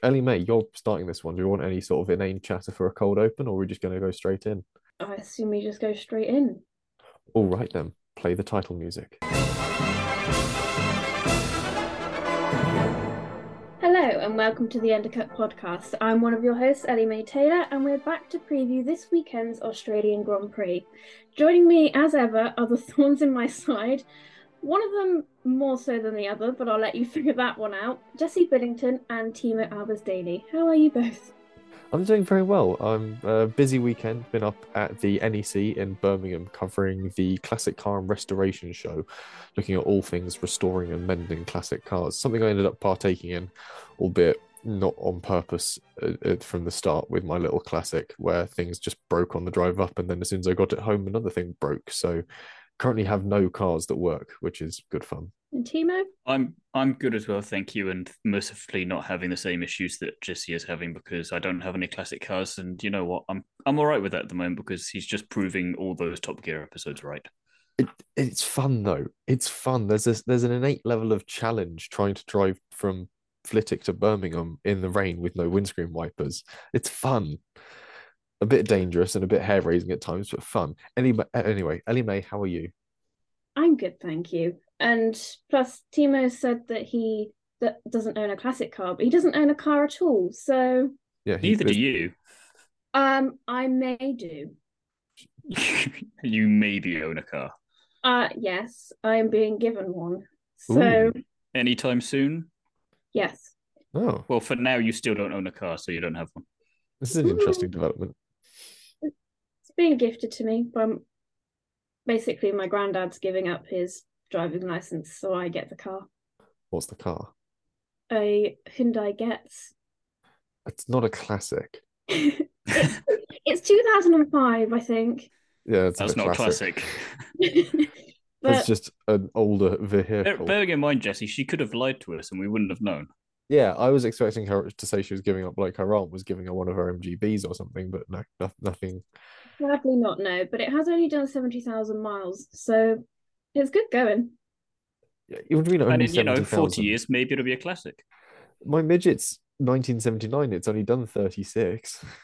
Ellie May, you're starting this one. Do you want any sort of inane chatter for a cold open, or are we just going to go straight in? I assume we just go straight in. All right then, play the title music. Hello and welcome to the Undercut podcast. I'm one of your hosts, Ellie May Taylor, and we're back to preview this weekend's Australian Grand Prix. Joining me, as ever, are the thorns in my side. One of them more so than the other, but I'll let you figure that one out. Jesse Billington and Thiemo Albers Daly. How are you both? I'm doing very well. I'm a busy weekend. Been up at the NEC in Birmingham covering the classic car and restoration show, looking at all things restoring and mending classic cars. Something I ended up partaking in, albeit not on purpose uh, uh, from the start with my little classic, where things just broke on the drive up, and then as soon as I got it home, another thing broke. So currently have no cars that work, which is good fun. And Thiemo? I'm I'm good as well, thank you, and mercifully not having the same issues that Jesse is having because I don't have any classic cars, and you know what, I'm I'm all right with that at the moment because he's just proving all those Top Gear episodes right. It, it's fun though. It's fun. There's this, there's an innate level of challenge trying to drive from Flitwick to Birmingham in the rain with no windscreen wipers. It's fun. A bit dangerous and a bit hair raising at times, but fun. Anyway, anyway, Ellie May, how are you? I'm good, thank you. And plus, Thiemo said that he that doesn't own a classic car, but he doesn't own a car at all. So Yeah, Neither do you. um, I may do. you maybe own a car Uh yes, I am being given one. So Ooh. anytime soon. yes. Oh, Well, for now, you still don't own a car, so you don't have one. this is an interesting development. It's being gifted to me, but I'm- basically my granddad's giving up his driving license, so I get the car. What's the car? A Hyundai Getz. It's not a classic. it's, it's 2005, I think. Yeah, it's That's a not a classic. classic. but It's just an older vehicle. Bearing in mind, Jesse, she could have lied to us and we wouldn't have known. Yeah, I was expecting her to say she was giving up, like her aunt was giving her one of her MGBs or something, but no, no nothing. Sadly not no. But it has only done 70,000 miles, so it's good going. Yeah, What do you mean only and in, you know, 40 70,000? years, maybe it'll be a classic. My midget's 1979. It's only done 36.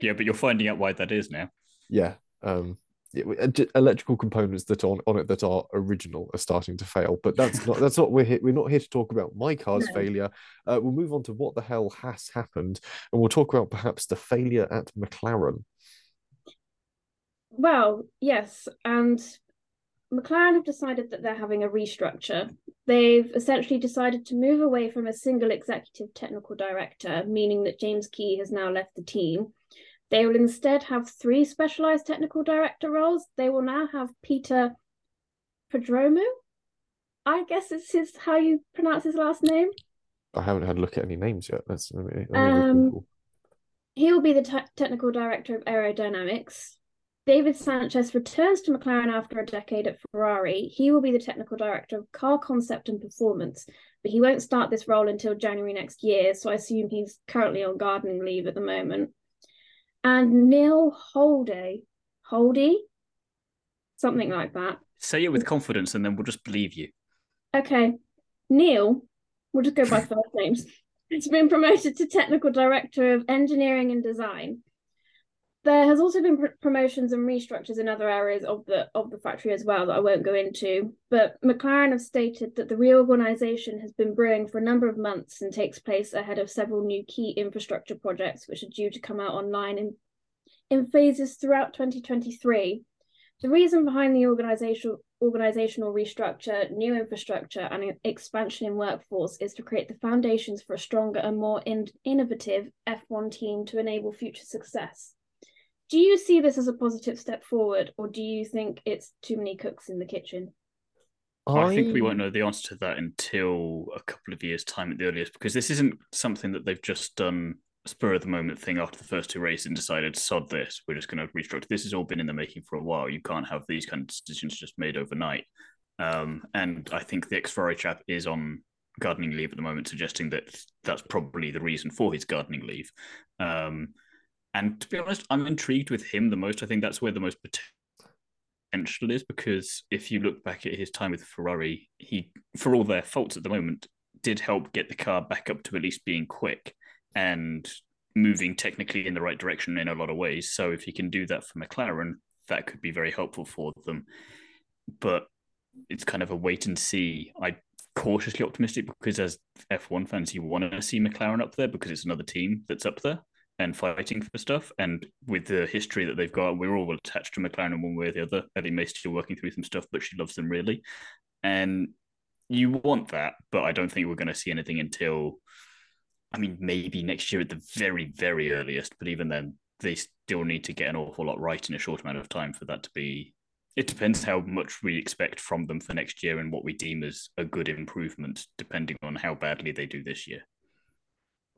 Yeah, but you're finding out why that is now. Yeah. Um. yeah, we- uh, j- electrical components that on on it that are original are starting to fail, but that's not that's not we're here, we're not here to talk about my car's No. failure. Uh, we'll move on to what the hell has happened, and we'll talk about perhaps the failure at McLaren. Well, yes, and McLaren have decided that they're having a restructure. They've essentially decided to move away from a single executive technical director, meaning that James Key has now left the team. They will instead have three specialized technical director roles. They will now have Peter Pedromu. I guess this is how you pronounce his last name. I haven't had a look at any names yet. That's let me, let me Um, Google. He will be the te- technical director of aerodynamics. David Sanchez returns to McLaren after a decade at Ferrari. He will be the technical director of car concept and performance, but he won't start this role until January next year. So I assume he's currently on gardening leave at the moment. And Neil Holday, Holdy, something like that. Say it with confidence and then we'll just believe you. Okay, Neil, we'll just go by first names. It's been promoted to technical director of engineering and design. There has also been pr- promotions and restructures in other areas of the of the factory as well that I won't go into. But McLaren have stated that the reorganization has been brewing for a number of months and takes place ahead of several new key infrastructure projects which are due to come out online in in phases throughout 2023. The reason behind the organizational organizational restructure, new infrastructure, and expansion in workforce is to create the foundations for a stronger and more in- innovative F1 team to enable future success. Do you see this as a positive step forward, or do you think it's too many cooks in the kitchen? I think we won't know the answer to that until a couple of years' time at the earliest, because this isn't something that they've just done spur of the moment thing after the first two races and decided sod this, we're just going to restructure. This has all been in the making for a while. You can't have these kind of decisions just made overnight. Um, and I think the ex Ferrari chap is on gardening leave at the moment, suggesting that that's probably the reason for his gardening leave. Um, and to be honest, I'm intrigued with him the most. I think that's where the most potential is because if you look back at his time with Ferrari, he, for all their faults at the moment, did help get the car back up to at least being quick and moving technically in the right direction in a lot of ways. So if you can do that for McLaren, that could be very helpful for them. But it's kind of a wait and see. I cautiously optimistic because as F1 fans, you want to see McLaren up there because it's another team that's up there and fighting for stuff. And with the history that they've got, we're all attached to McLaren in one way or the other. Ellie May still working through some stuff, but she loves them really. And you want that, but I don't think we're going to see anything until, I mean, maybe next year at the very, very earliest. But even then, they still need to get an awful lot right in a short amount of time for that to be. It depends how much we expect from them for next year and what we deem as a good improvement, depending on how badly they do this year.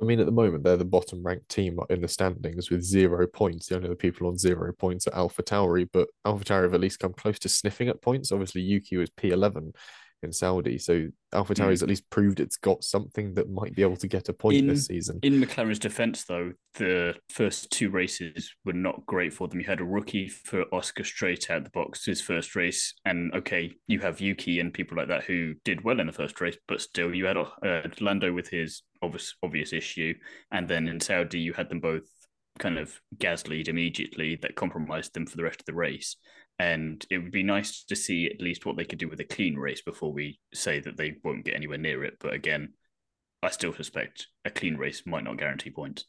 I mean, at the moment, they're the bottom ranked team in the standings with zero points. The only other people on zero points are Alpha Tauri, but Alpha Tauri have at least come close to sniffing at points. Obviously, Yuki is P11 in Saudi. So Alpha Tauri has mm. at least proved it's got something that might be able to get a point in, this season. In McLaren's defense, though, the first two races were not great for them. You had a rookie for Oscar straight out the box his first race, and okay, you have Yuki and people like that who did well in the first race, but still, you had uh, Lando with his obvious obvious issue, and then in Saudi you had them both kind of gaslied immediately that compromised them for the rest of the race. And it would be nice to see at least what they could do with a clean race before we say that they won't get anywhere near it. But again, I still suspect a clean race might not guarantee points.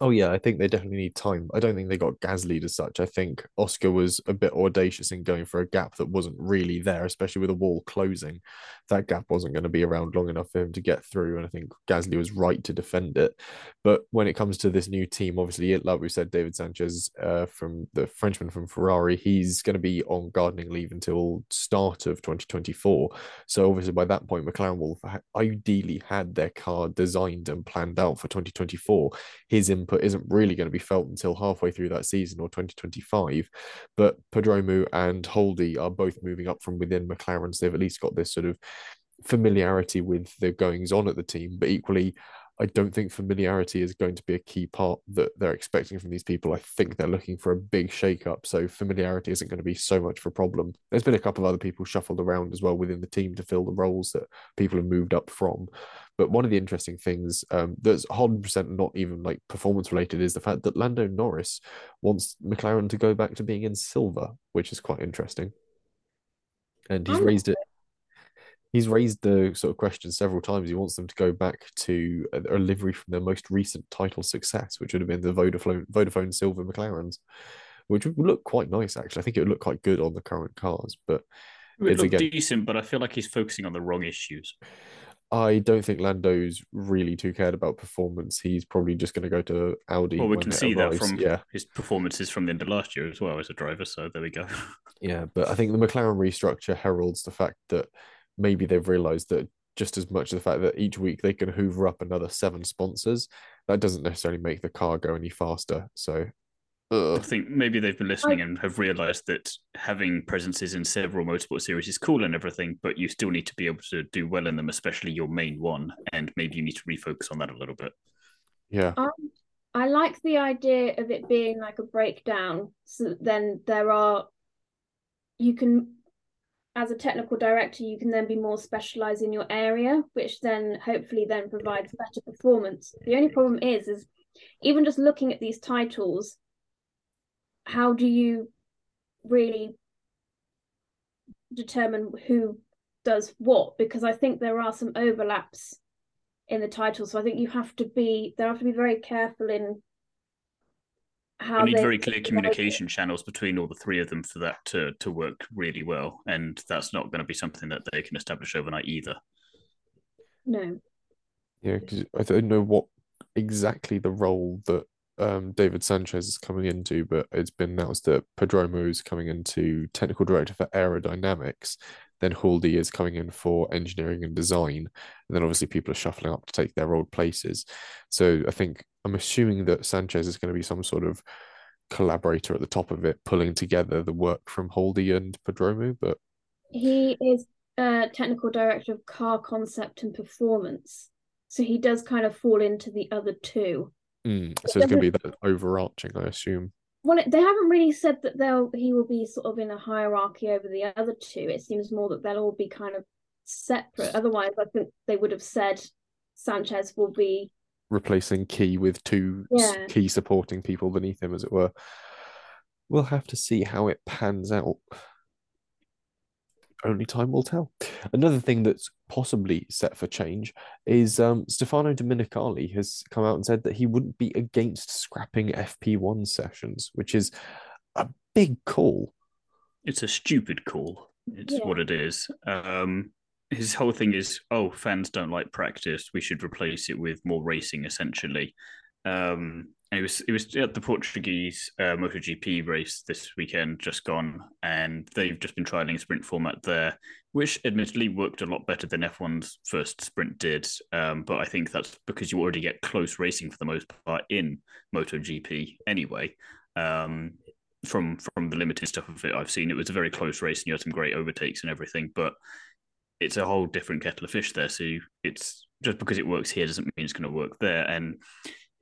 Oh yeah, I think they definitely need time. I don't think they got Gasly as such. I think Oscar was a bit audacious in going for a gap that wasn't really there, especially with a wall closing. That gap wasn't going to be around long enough for him to get through, and I think Gasly was right to defend it. But when it comes to this new team, obviously, like we said, David Sanchez uh, from the Frenchman from Ferrari, he's going to be on gardening leave until start of 2024. So obviously, by that point, McLaren will ideally had their car designed and planned out for 2024. His input isn't really going to be felt until halfway through that season or 2025. But Prodromou and Houldey are both moving up from within McLaren, so they've at least got this sort of familiarity with the goings on at the team. But equally, I don't think familiarity is going to be a key part that they're expecting from these people. I think they're looking for a big shake-up, so familiarity isn't going to be so much of a problem. There's been a couple of other people shuffled around as well within the team to fill the roles that people have moved up from. But one of the interesting things um, that's 100% not even like performance related is the fact that Lando Norris wants McLaren to go back to being in silver, which is quite interesting. And he's raised it he's raised the sort of question several times. He wants them to go back to a, a livery from their most recent title success, which would have been the Vodafone Vodafone Silver McLarens, which would look quite nice actually. I think it would look quite good on the current cars, but it would look again, decent. But I feel like he's focusing on the wrong issues. I don't think Lando's really too cared about performance. He's probably just going to go to Audi. Well, we can see arrives. that from yeah. his performances from the end of last year as well as a driver. So there we go. yeah, but I think the McLaren restructure heralds the fact that maybe they've realized that just as much as the fact that each week they can hoover up another seven sponsors, that doesn't necessarily make the car go any faster. So I think maybe they've been listening and have realized that having presences in several motorsport series is cool and everything, but you still need to be able to do well in them, especially your main one. And maybe you need to refocus on that a little bit. Yeah. Um, I like the idea of it being like a breakdown. So then there are, you can as a technical director, you can then be more specialized in your area, which then hopefully then provides better performance. The only problem is, is even just looking at these titles, how do you really determine who does what? Because I think there are some overlaps in the title, so I think you have to be there have to be very careful in how we need very clear communication channels between all the three of them for that to to work really well and that's not going to be something that they can establish overnight either no yeah because i don't know what exactly the role that um, David Sanchez is coming into, but it's been announced that Prodromou is coming into technical director for aerodynamics. Then Houldey is coming in for engineering and design, and then obviously people are shuffling up to take their old places. So I think I'm assuming that Sanchez is going to be some sort of collaborator at the top of it, pulling together the work from Houldey and Prodromou. But he is a technical director of car concept and performance, so he does kind of fall into the other two. Mm, so it's going to be that overarching, I assume. Well, they haven't really said that they'll he will be sort of in a hierarchy over the other two. It seems more that they'll all be kind of separate. Otherwise, I think they would have said Sanchez will be replacing Key with two yeah. key supporting people beneath him, as it were. We'll have to see how it pans out. Only time will tell. Another thing that's possibly set for change is um, Stefano Domenicali has come out and said that he wouldn't be against scrapping FP1 sessions, which is a big call. It's a stupid call. It's yeah. what it is. Um, his whole thing is, oh, fans don't like practice. We should replace it with more racing, essentially. Um, and it was it was at the Portuguese uh, MotoGP race this weekend, just gone, and they've just been trialing a sprint format there, which admittedly worked a lot better than F1's first sprint did. Um, but I think that's because you already get close racing for the most part in MotoGP anyway. Um, from from the limited stuff of it I've seen, it was a very close race, and you had some great overtakes and everything. But it's a whole different kettle of fish there. So it's just because it works here doesn't mean it's going to work there. And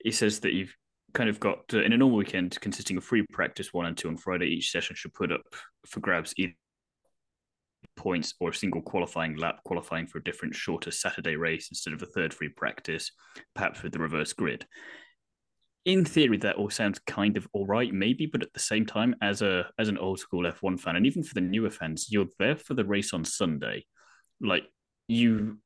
he says that you've kind of got uh, in a normal weekend consisting of free practice one and two on Friday. Each session should put up for grabs either points or a single qualifying lap, qualifying for a different shorter Saturday race instead of a third free practice, perhaps with the reverse grid. In theory, that all sounds kind of all right, maybe, but at the same time, as a as an old school F1 fan, and even for the newer fans, you're there for the race on Sunday like you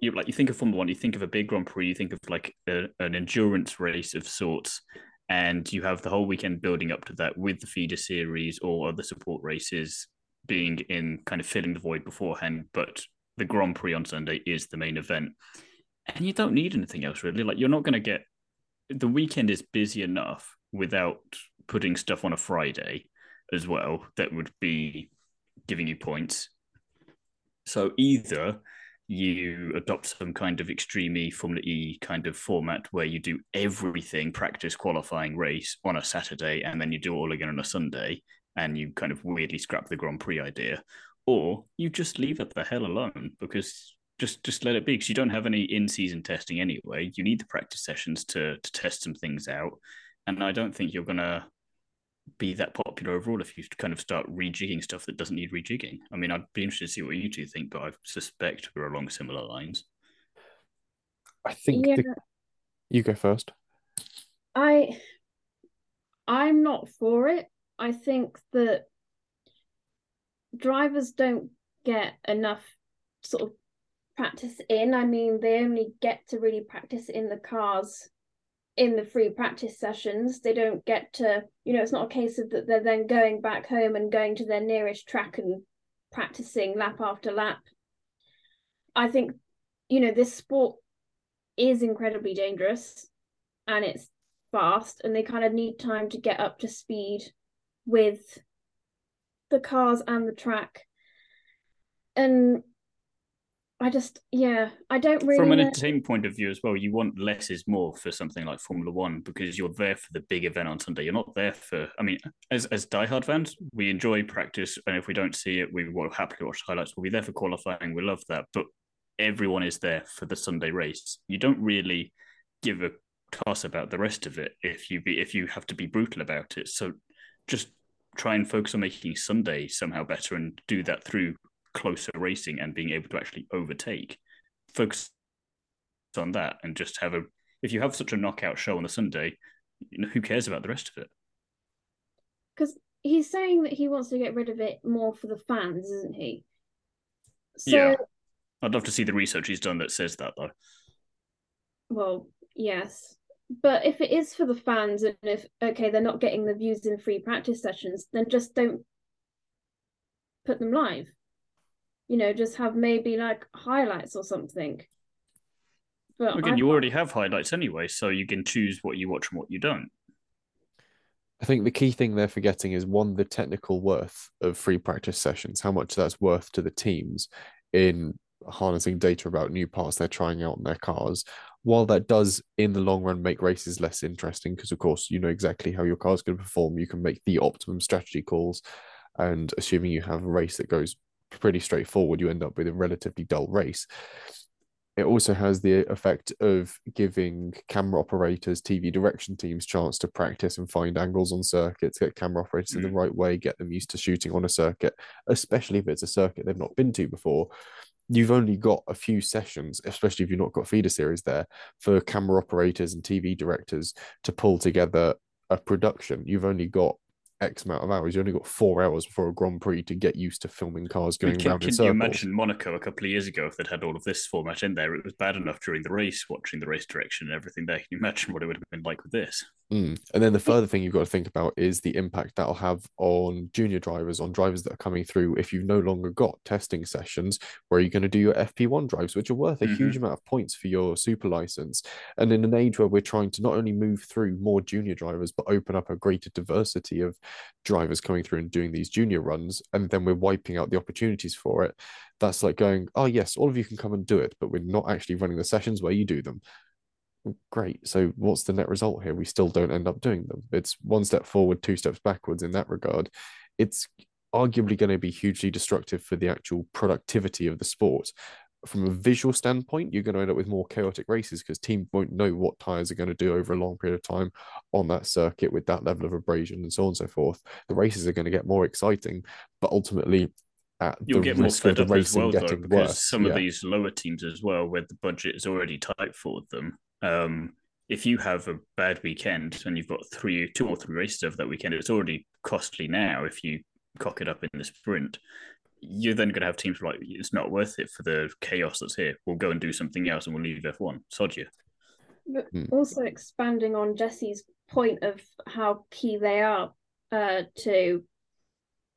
you like you think of Formula One, you think of a big Grand Prix, you think of like a, an endurance race of sorts, and you have the whole weekend building up to that with the feeder series or other support races being in kind of filling the void beforehand. But the Grand Prix on Sunday is the main event, and you don't need anything else really. Like you're not going to get the weekend is busy enough without putting stuff on a Friday as well that would be giving you points so either you adopt some kind of extreme E Formula E kind of format where you do everything practice qualifying race on a Saturday and then you do it all again on a Sunday and you kind of weirdly scrap the Grand Prix idea, or you just leave it the hell alone because just just let it be because you don't have any in season testing anyway. You need the practice sessions to to test some things out, and I don't think you're gonna be that popular overall if you kind of start rejigging stuff that doesn't need rejigging. I mean, I'd be interested to see what you two think, but I suspect we're along similar lines. I think yeah. the... you go first. I I'm not for it. I think that drivers don't get enough sort of practice in. I mean, they only get to really practice in the cars in the free practice sessions. They don't get to, you know, it's not a case of that they're then going back home and going to their nearest track and practicing lap after lap. I think, you know, this sport is incredibly dangerous and it's fast and they kind of need time to get up to speed with the cars and the track. And I just, yeah, I don't really. From an entertainment point of view as well, you want less is more for something like Formula One because you're there for the big event on Sunday. You're not there for. I mean, as as diehard fans, we enjoy practice, and if we don't see it, we will happily watch the highlights. We'll be there for qualifying. We love that, but everyone is there for the Sunday race. You don't really give a toss about the rest of it if you be if you have to be brutal about it. So just try and focus on making Sunday somehow better and do that through closer racing and being able to actually overtake. Focus on that and just have a. If you have such a knockout show on the Sunday, you know, who cares about the rest of it? Because he's saying that he wants to get rid of it more for the fans, isn't he? So, yeah, I'd love to see the research he's done that says that, though. Well, yes, but if it is for the fans, and if okay, they're not getting the views in free practice sessions, then just don't put them live you know, just have maybe like highlights or something. But again, I... you already have highlights anyway, so you can choose what you watch and what you don't. I think the key thing they're forgetting is one, the technical worth of free practice sessions, how much that's worth to the teams in harnessing data about new parts they're trying out in their cars. While that does, in the long run, make races less interesting, because of course, you know exactly how your car's going to perform, you can make the optimum strategy calls. And assuming you have a race that goes pretty straightforward, you end up with a relatively dull race. It also has the effect of giving camera operators, TV direction teams chance to practice and find angles on circuits, get camera operators mm. in the mm. right way, get them used to shooting on a circuit, especially if it's a circuit they've not been to before. you've only got a few sessions, especially if you've not got feeder series there, for camera operators and TV directors to pull together a production. You've only got X amount of hours. You only got four hours before a Grand Prix to get used to filming cars going can, around can in circles. you imagine Monaco a couple of years ago if they'd had all of this format in there? It was bad enough during the race, watching the race direction and everything there. Can you imagine what it would have been like with this? Mm. And then the further thing you've got to think about is the impact that'll have on junior drivers, on drivers that are coming through. If you've no longer got testing sessions where you're going to do your FP1 drives, which are worth a mm-hmm. huge amount of points for your super license. And in an age where we're trying to not only move through more junior drivers, but open up a greater diversity of drivers coming through and doing these junior runs, and then we're wiping out the opportunities for it. That's like going, oh, yes, all of you can come and do it, but we're not actually running the sessions where you do them great. So what's the net result here? We still don't end up doing them. It's one step forward, two steps backwards in that regard. It's arguably going to be hugely destructive for the actual productivity of the sport. From a visual standpoint, you're going to end up with more chaotic races because teams won't know what tires are going to do over a long period of time on that circuit with that level of abrasion and so on and so forth. The races are going to get more exciting, but ultimately You'll get more fed up as well, though, because worse. some yeah. of these lower teams as well, where the budget is already tight for them, um, if you have a bad weekend and you've got three, two or three races over that weekend, it's already costly now. If you cock it up in the sprint, you're then going to have teams like it's not worth it for the chaos that's here. We'll go and do something else, and we'll leave F1. Sod you. But hmm. also expanding on Jesse's point of how key they are uh, to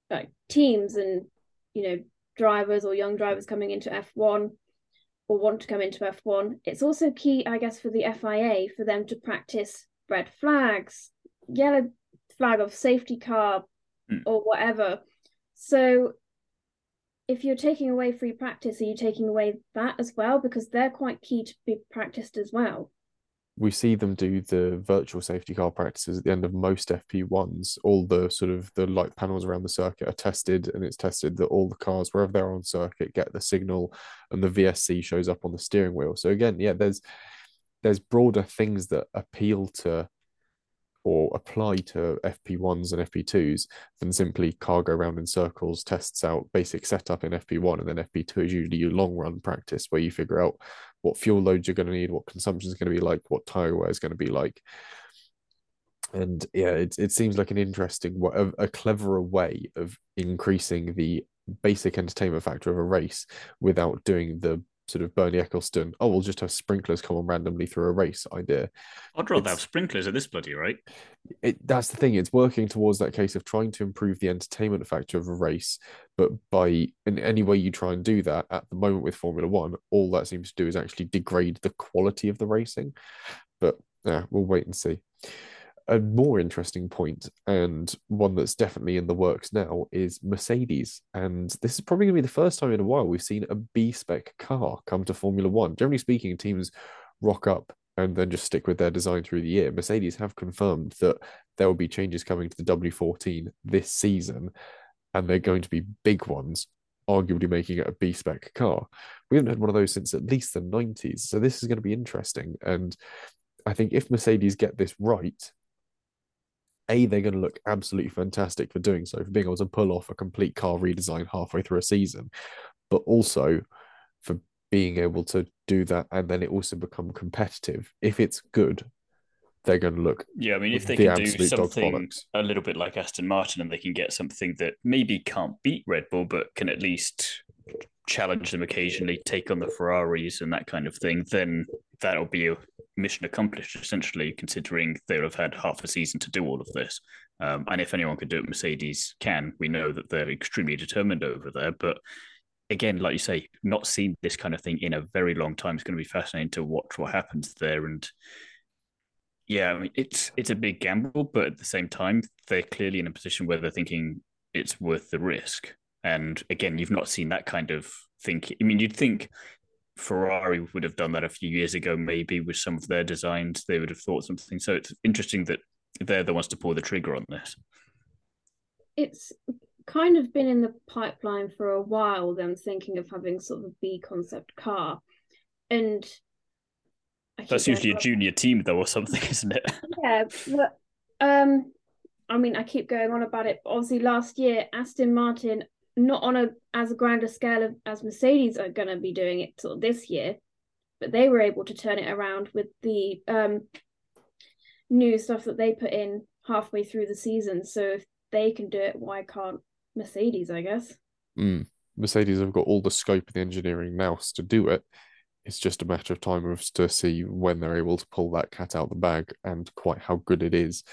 like teams and you know drivers or young drivers coming into F1 or want to come into F1, it's also key, I guess, for the FIA for them to practice red flags, yellow flag of safety car, mm. or whatever. So if you're taking away free practice, are you taking away that as well? Because they're quite key to be practiced as well we see them do the virtual safety car practices at the end of most FP1s. All the sort of the light panels around the circuit are tested, and it's tested that all the cars, wherever they're on circuit, get the signal, and the VSC shows up on the steering wheel. So again, yeah, there's there's broader things that appeal to or apply to FP1s and FP2s than simply cargo around in circles, tests out basic setup in FP1, and then FP2 is usually your long run practice where you figure out what fuel loads you're going to need, what consumption is going to be like, what tire wear is going to be like. And yeah, it, it seems like an interesting, a, a cleverer way of increasing the basic entertainment factor of a race without doing the sort of Bernie Ecclestone, oh, we'll just have sprinklers come on randomly through a race idea. I'd rather it's, have sprinklers at this bloody rate. It, that's the thing. It's working towards that case of trying to improve the entertainment factor of a race, but by in any way you try and do that at the moment with Formula One, all that seems to do is actually degrade the quality of the racing. But yeah, we'll wait and see a more interesting point and one that's definitely in the works now is Mercedes. And this is probably going to be the first time in a while we've seen a B spec car come to Formula One. Generally speaking, teams rock up and then just stick with their design through the year. Mercedes have confirmed that there will be changes coming to the W14 this season, and they're going to be big ones, arguably making it a B spec car. We haven't had one of those since at least the 90s. So this is going to be interesting. And I think if Mercedes get this right, a, they're going to look absolutely fantastic for doing so, for being able to pull off a complete car redesign halfway through a season, but also for being able to do that and then it also become competitive. If it's good, they're going to look. Yeah, I mean, if they the can do something a little bit like Aston Martin and they can get something that maybe can't beat Red Bull, but can at least challenge them occasionally, take on the Ferraris and that kind of thing, then that'll be a mission accomplished, essentially, considering they'll have had half a season to do all of this. Um, and if anyone could do it, Mercedes can. We know that they're extremely determined over there. But again, like you say, not seen this kind of thing in a very long time. It's going to be fascinating to watch what happens there. And yeah, I mean, it's it's a big gamble, but at the same time, they're clearly in a position where they're thinking it's worth the risk. And again, you've not seen that kind of thing. I mean, you'd think Ferrari would have done that a few years ago, maybe with some of their designs, they would have thought something. So it's interesting that they're the ones to pull the trigger on this. It's kind of been in the pipeline for a while, them thinking of having sort of a B concept car. And that's usually a junior team though or something, isn't it? Yeah, but um I mean I keep going on about it, but obviously last year Aston Martin not on a as a grander scale of, as Mercedes are going to be doing it sort this year, but they were able to turn it around with the um, new stuff that they put in halfway through the season. So if they can do it, why can't Mercedes? I guess. Mm. Mercedes have got all the scope of the engineering nous to do it. It's just a matter of time of to see when they're able to pull that cat out the bag and quite how good it is.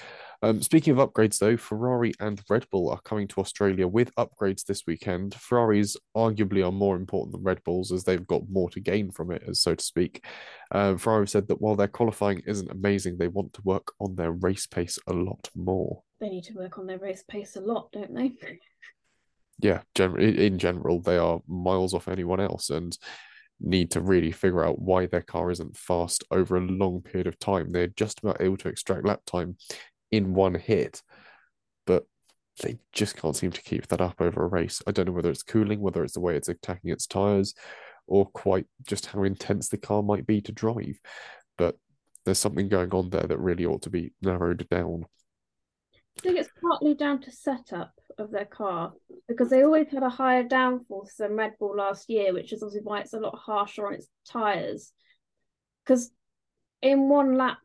Um, speaking of upgrades, though, Ferrari and Red Bull are coming to Australia with upgrades this weekend. Ferraris arguably are more important than Red Bulls as they've got more to gain from it, as so to speak. Uh, Ferrari said that while their qualifying isn't amazing, they want to work on their race pace a lot more. They need to work on their race pace a lot, don't they? yeah, in general, they are miles off anyone else and need to really figure out why their car isn't fast over a long period of time. They're just about able to extract lap time in one hit, but they just can't seem to keep that up over a race. I don't know whether it's cooling, whether it's the way it's attacking its tires, or quite just how intense the car might be to drive. But there's something going on there that really ought to be narrowed down. I think it's partly down to setup of their car because they always had a higher downforce than Red Bull last year, which is obviously why it's a lot harsher on its tyres. Because in one lap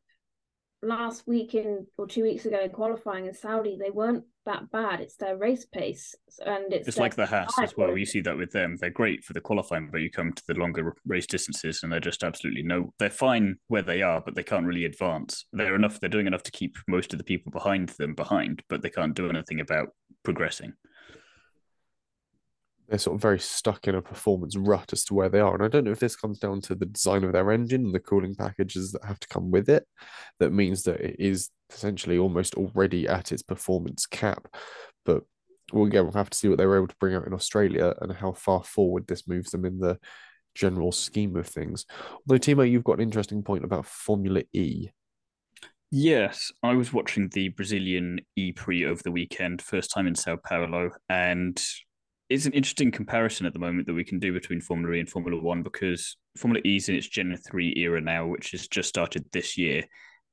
last week in or two weeks ago in qualifying in Saudi, they weren't that bad. It's their race pace, and it's it's like the Haas as well. You see that with them; they're great for the qualifying, but you come to the longer race distances, and they're just absolutely no. They're fine where they are, but they can't really advance. They're enough. They're doing enough to keep most of the people behind them behind, but they can't do anything about progressing they're sort of very stuck in a performance rut as to where they are. And I don't know if this comes down to the design of their engine and the cooling packages that have to come with it. That means that it is essentially almost already at its performance cap. But we'll again we'll have to see what they were able to bring out in Australia and how far forward this moves them in the general scheme of things. Although Thiemo, you've got an interesting point about Formula E. Yes, I was watching the Brazilian E Prix over the weekend, first time in Sao Paulo, and it's an interesting comparison at the moment that we can do between Formula E and Formula One because Formula E is in its Gen 3 era now, which has just started this year.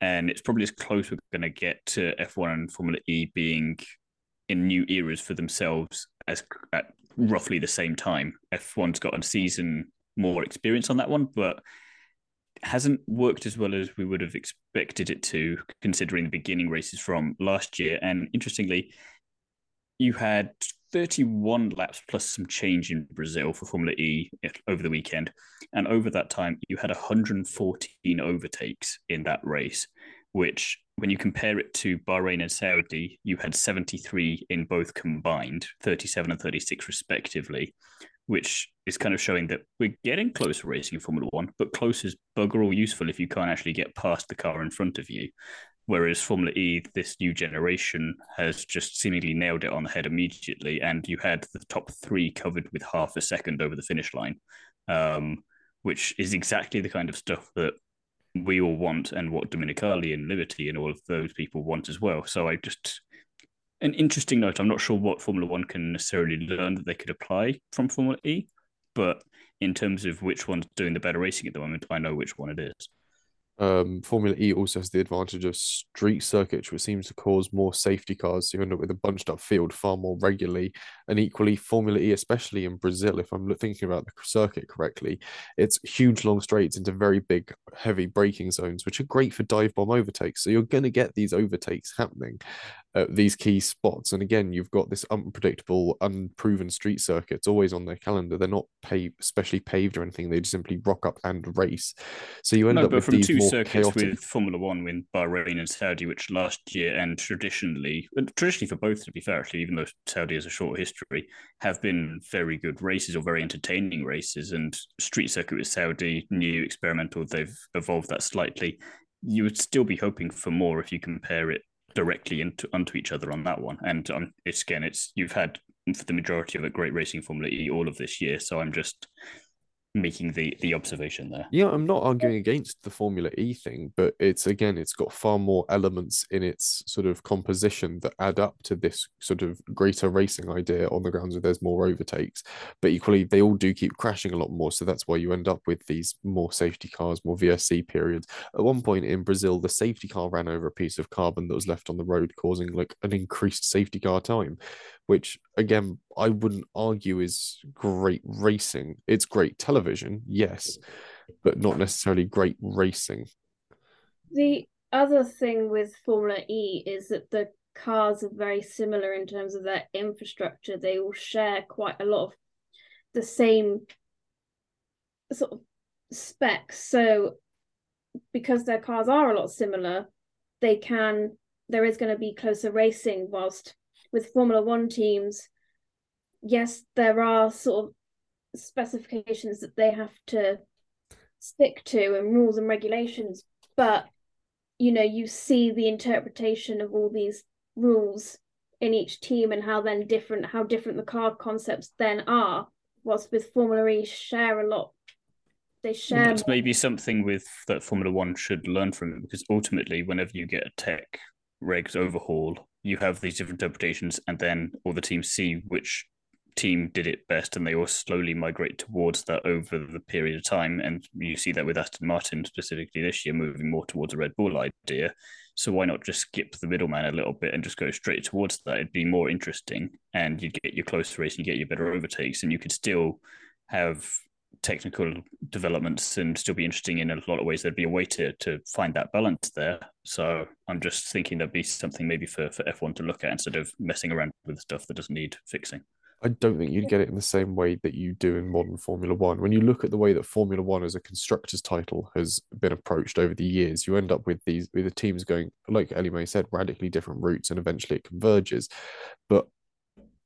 And it's probably as close we're going to get to F1 and Formula E being in new eras for themselves as at roughly the same time. F1's got a season more experience on that one, but hasn't worked as well as we would have expected it to, considering the beginning races from last year. And interestingly, you had 31 laps plus some change in Brazil for Formula E eh, over the weekend. And over that time, you had 114 overtakes in that race, which, when you compare it to Bahrain and Saudi, you had 73 in both combined, 37 and 36 respectively, which is kind of showing that we're getting closer racing in Formula One, but close is bugger all useful if you can't actually get past the car in front of you. Whereas Formula E, this new generation has just seemingly nailed it on the head immediately. And you had the top three covered with half a second over the finish line, um, which is exactly the kind of stuff that we all want and what Domenicali and Liberty and all of those people want as well. So I just, an interesting note. I'm not sure what Formula One can necessarily learn that they could apply from Formula E, but in terms of which one's doing the better racing at the moment, I know which one it is. Um, Formula E also has the advantage of street circuits, which seems to cause more safety cars. You end up with a bunched up field far more regularly. And equally, Formula E, especially in Brazil, if I'm thinking about the circuit correctly, it's huge long straights into very big, heavy braking zones, which are great for dive bomb overtakes. So you're going to get these overtakes happening at these key spots. And again, you've got this unpredictable, unproven street circuits always on their calendar. They're not paved, especially paved or anything. They just simply rock up and race. So you end no, up with these two circuits chaotic... with Formula One, with Bahrain and Saudi, which last year and traditionally, traditionally for both to be fair, actually, even though Saudi has a short history, have been very good races or very entertaining races. And street circuit with Saudi, new experimental, they've evolved that slightly. You would still be hoping for more if you compare it directly into onto each other on that one. And um, it's again, it's you've had for the majority of it great racing Formula E all of this year. So I'm just making the the observation there. Yeah, I'm not arguing against the Formula E thing, but it's again, it's got far more elements in its sort of composition that add up to this sort of greater racing idea on the grounds of there's more overtakes. But equally, they all do keep crashing a lot more, so that's why you end up with these more safety cars, more VSC periods. At one point in Brazil, the safety car ran over a piece of carbon that was left on the road, causing like an increased safety car time which again I wouldn't argue is great racing. It's great television, yes, but not necessarily great racing. The other thing with Formula E is that the cars are very similar in terms of their infrastructure. They all share quite a lot of the same sort of specs. So because their cars are a lot similar, they can there is going to be closer racing whilst with Formula One teams, yes, there are sort of specifications that they have to stick to and rules and regulations, but you know, you see the interpretation of all these rules in each team and how then different how different the car concepts then are. Whilst with Formula E share a lot they share. That's maybe something with that Formula One should learn from it because ultimately, whenever you get a tech regs overhaul, you have these different interpretations, and then all the teams see which team did it best, and they all slowly migrate towards that over the period of time. And you see that with Aston Martin specifically this year, moving more towards a Red Bull idea. So why not just skip the middleman a little bit and just go straight towards that? It'd be more interesting, and you'd get your close race, you get your better overtakes, and you could still have technical developments and still be interesting in a lot of ways. There'd be a way to to find that balance there. So I'm just thinking there'd be something maybe for, for F1 to look at instead of messing around with stuff that doesn't need fixing. I don't think you'd get it in the same way that you do in modern Formula One. When you look at the way that Formula One as a constructors title has been approached over the years, you end up with these with the teams going, like Ellie May said, radically different routes, and eventually it converges. But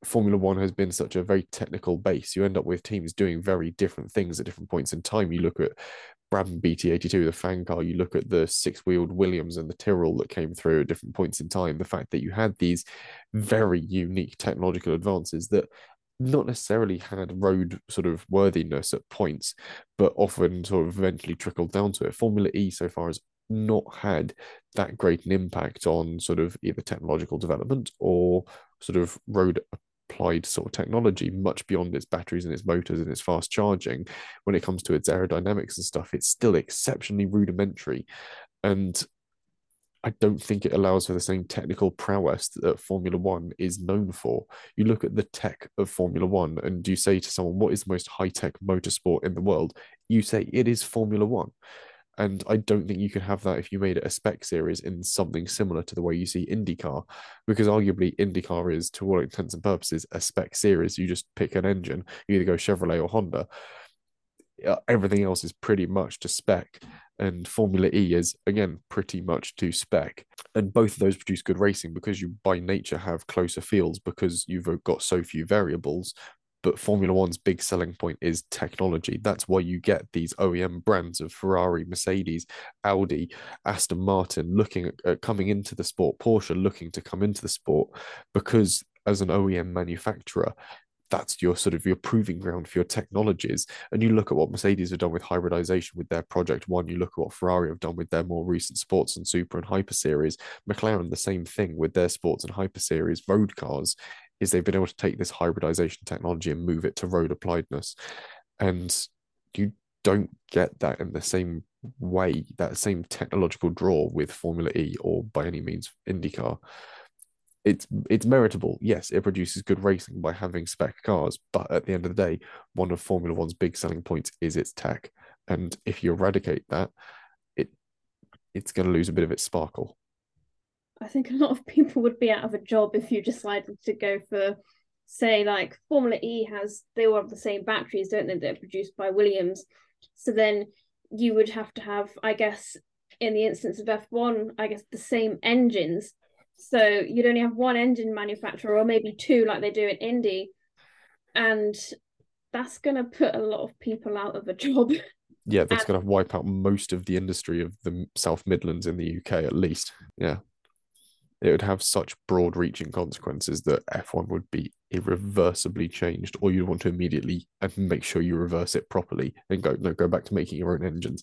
Formula One has been such a very technical base. You end up with teams doing very different things at different points in time. You look at Brabham BT82, the fan car, you look at the six wheeled Williams and the Tyrrell that came through at different points in time. The fact that you had these very unique technological advances that not necessarily had road sort of worthiness at points, but often sort of eventually trickled down to it. Formula E so far has not had that great an impact on sort of either technological development or sort of road applied sort of technology much beyond its batteries and its motors and its fast charging when it comes to its aerodynamics and stuff it's still exceptionally rudimentary and I don't think it allows for the same technical prowess that Formula One is known for. You look at the tech of Formula One and you say to someone, What is the most high tech motorsport in the world? You say it is Formula One. And I don't think you could have that if you made it a spec series in something similar to the way you see IndyCar, because arguably IndyCar is, to all intents and purposes, a spec series. You just pick an engine, you either go Chevrolet or Honda. Everything else is pretty much to spec, and Formula E is again pretty much to spec. And both of those produce good racing because you, by nature, have closer fields because you've got so few variables but Formula One's big selling point is technology. That's why you get these OEM brands of Ferrari, Mercedes, Audi, Aston Martin looking at, at, coming into the sport, Porsche looking to come into the sport because as an OEM manufacturer, that's your sort of your proving ground for your technologies. And you look at what Mercedes have done with hybridization with their Project One. You look at what Ferrari have done with their more recent sports and super and hyper series. McLaren, the same thing with their sports and hyper series road cars is they've been able to take this hybridization technology and move it to road appliedness. And you don't get that in the same way, that same technological draw with Formula E or by any means IndyCar. It's it's meritable. Yes, it produces good racing by having spec cars, but at the end of the day, one of Formula One's big selling points is its tech. And if you eradicate that, it it's going to lose a bit of its sparkle. I think a lot of people would be out of a job if you decided to go for, say, like Formula E has, they all have the same batteries, don't they? They're produced by Williams. So then you would have to have, I guess, in the instance of F1, I guess the same engines. So you'd only have one engine manufacturer or maybe two, like they do in Indy. And that's going to put a lot of people out of a job. Yeah, that's going to wipe out most of the industry of the South Midlands in the UK, at least. Yeah it would have such broad reaching consequences that F1 would be irreversibly changed, or you'd want to immediately and make sure you reverse it properly and go no go back to making your own engines.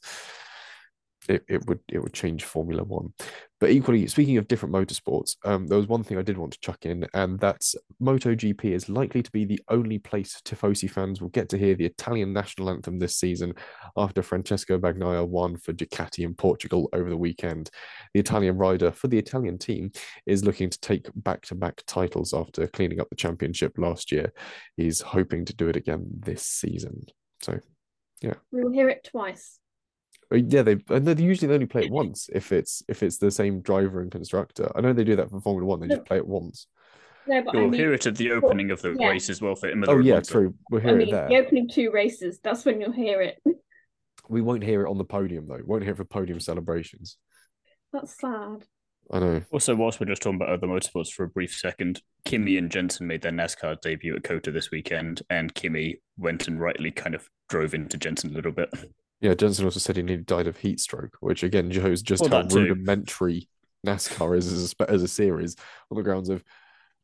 It, it would it would change Formula One. But equally, speaking of different motorsports, um, there was one thing I did want to chuck in, and that's MotoGP is likely to be the only place Tifosi fans will get to hear the Italian national anthem this season after Francesco Bagnaia won for Ducati in Portugal over the weekend. The Italian rider for the Italian team is looking to take back to back titles after cleaning up the championship last year. He's hoping to do it again this season. So, yeah. We'll hear it twice. Uh, yeah, they and they usually only play it once if it's if it's the same driver and constructor. I know they do that for Formula One; they just play it once. No, but You'll I mean, hear it at the opening of the yeah. race as well for Imola. Oh yeah, true. We'll I hear mean, it there. the opening two races. That's when you'll hear it. We won't hear it on the podium though. Won't hear it for podium celebrations. That's sad. I know. Also, whilst we're just talking about other motorsports for a brief second, Kimi and Jenson made their NASCAR debut at COTA this weekend, and Kimi went and rightly kind of drove into Jenson a little bit. Yeah, Jenson also said he nearly died of heat stroke, which again shows just Well, how rudimentary NASCAR is as a, as a series on the grounds of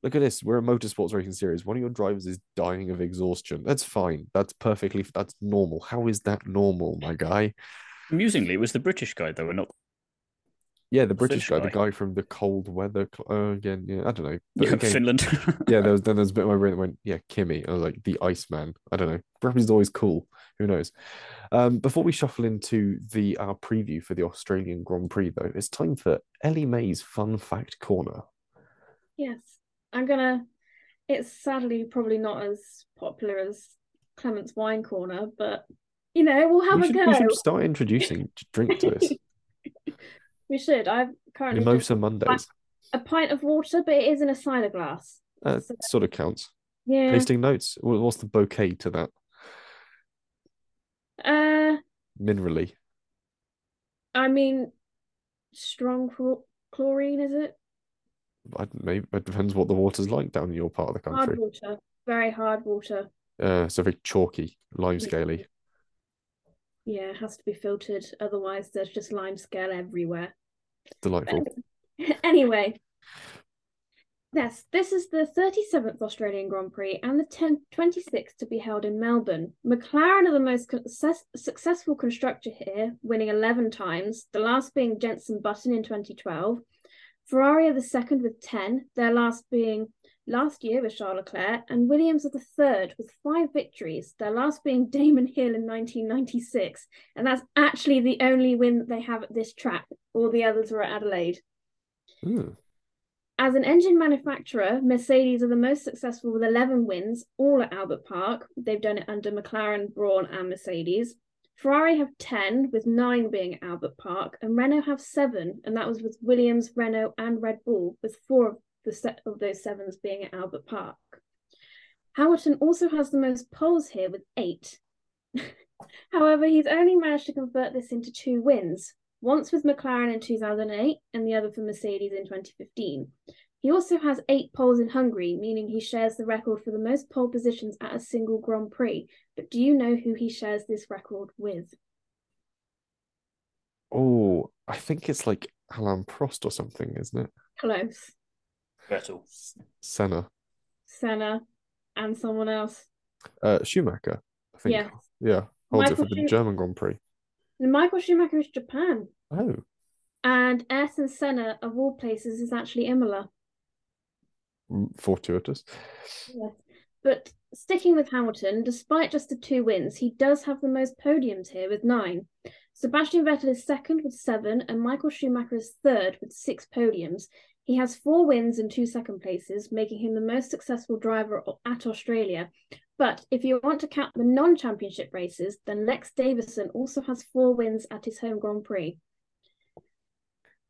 look at this, we're a motorsports racing series. One of your drivers is dying of exhaustion. That's fine. That's perfectly that's normal. How is that normal, my guy? Amusingly, it was the British guy though, and not Yeah, the British this guy, the guy? guy from the cold weather uh, again, yeah, I don't know. But yeah, again, Finland. yeah, there was then there's a bit of my brain that went, yeah, Kimi. I was like, the Iceman. I don't know. Perhaps he's always cool. Who knows? Um, before we shuffle into the our preview for the Australian Grand Prix, though, it's time for Ellie May's fun fact corner. Yes, I'm gonna. It's sadly probably not as popular as Clement's Wine Corner, but you know we'll have we a go. we should start introducing drink to us. We should. I've currently Mimosa Mondays. a pint of water, but it is in a cider glass. Uh, So- sort of counts. Yeah. Tasting notes. What's the bouquet to that? Uh, Minerally. I mean, strong chlor- chlorine, is it? I, maybe it depends what the water's like down in your part of the country. Hard water, very hard water. Uh, so very chalky, lime scaly. Yeah, it has to be filtered, otherwise there's just lime scale everywhere. Delightful. anyway, yes, this is the 37th Australian Grand Prix and the 10, 26th to be held in Melbourne. McLaren are the most success, successful constructor here, winning 11 times, the last being Jenson Button in 2012. Ferrari are the second with 10, their last being last year with Charles Leclerc, and Williams are the third with five victories, their last being Damon Hill in 1996. And that's actually the only win they have at this track. All the others were at Adelaide. Mm. As an engine manufacturer, Mercedes are the most successful with 11 wins, all at Albert Park. They've done it under McLaren, Brawn, and Mercedes. Ferrari have 10, with nine being at Albert Park, and Renault have seven, and that was with Williams, Renault, and Red Bull, with four of the set of those sevens being at Albert Park. Hamilton also has the most poles here with eight. However, he's only managed to convert this into two wins, once with McLaren in 2008 and the other for Mercedes in 2015. He also has eight poles in Hungary, meaning he shares the record for the most pole positions at a single Grand Prix. But do you know who he shares this record with? Oh, I think it's like Alain Prost or something, isn't it? Close. Vettel. Senna. Senna and someone else. Uh, Schumacher, I think. Yes. Yeah, holds Michael it for the Schum- German Grand Prix. Michael Schumacher is Japan. Oh, And Ayrton Senna, of all places, is actually Imola. mm, fortuitous. Yes. But sticking with Hamilton, despite just the two wins, he does have the most podiums here with nine. Sebastian Vettel is second with seven, and Michael Schumacher is third with six podiums. He has four wins and two second places, making him the most successful driver at Australia. But if you want to count the non championship races, then Lex Davison also has four wins at his home Grand Prix.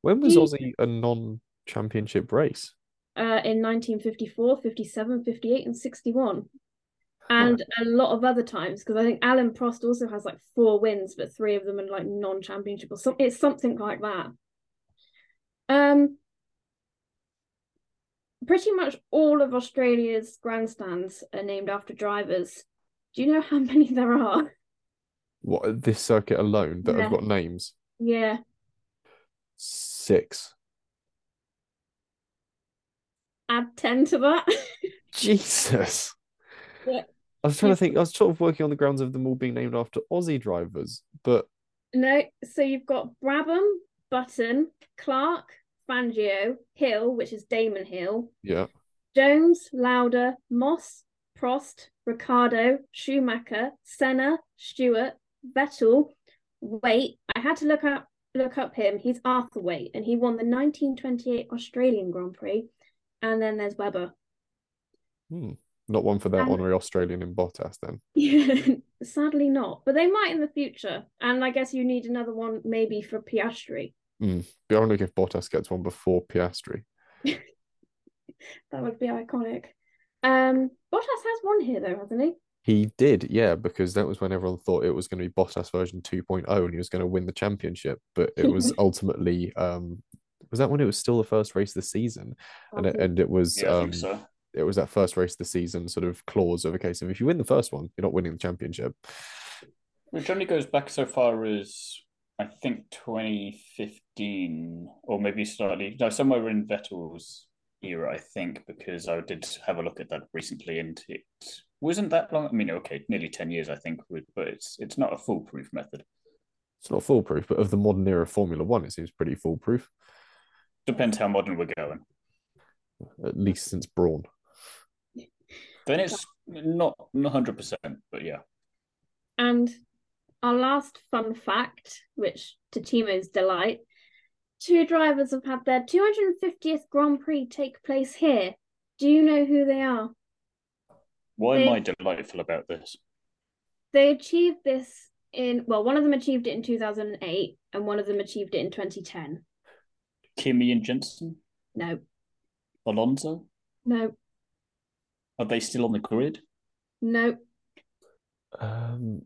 When was He- Aussie a non-championship race? uh, in 1954, 57, 58, and 61. And a lot of other times, because I think Alain Prost also has like four wins, but three of them are like non-championship or something. It's something like that. Um, pretty much all of Australia's grandstands are named after drivers. Do you know how many there are? What this circuit alone that Yeah. have got names? Yeah, Six. add 10 to that. Jesus. Yeah. I was trying to think. I was sort of working on the grounds of them all being named after Aussie drivers, but No, so you've got Brabham, Button, Clark, Fangio, Hill, which is Damon Hill, Yeah. Jones, Lauda, Moss, Prost, Ricciardo, Schumacher, Senna, Stewart, Vettel. Waite, I had to look up look up him. He's Arthur Waite, and he won the 1928 Australian Grand Prix. And then there's Webber. Hmm. Not one for that honorary Australian in Bottas then. Yeah, sadly not, but they might in the future. And I guess you need another one maybe for Piastri. Be ironic if Bottas gets one before Piastri. That would be iconic. Um, Bottas has one here though, hasn't he? He did, yeah, because that was when everyone thought it was going to be Bottas version 2.0 and he was going to win the championship. But it was ultimately, um, was that when it was still the first race of the season? And it, and it was, Yeah, um, so. it was that first race of the season sort of clause of a case of if you win the first one, you're not winning the championship. Which only goes back so far as I think 2015, or maybe slightly no, somewhere in Vettel's era, I think, because I did have a look at that recently, and it wasn't that long. I mean, okay, nearly 10 years, I think, but it's it's not a foolproof method. It's not foolproof, but of the modern era Formula One, it seems pretty foolproof, Depends how modern we're going. at least since Brawn. Then it's not 100, percent but yeah. And our last fun fact, which to Thiemo's delight, two drivers have had their 250th Grand Prix take place here. Do you know who they are? Why They- am I delightful about this? They achieved this in, well, one of them achieved it in 2008 and one of them achieved it in 2010. Kimi and Jenson, No, Alonso, no, are they still on the grid? no. Um,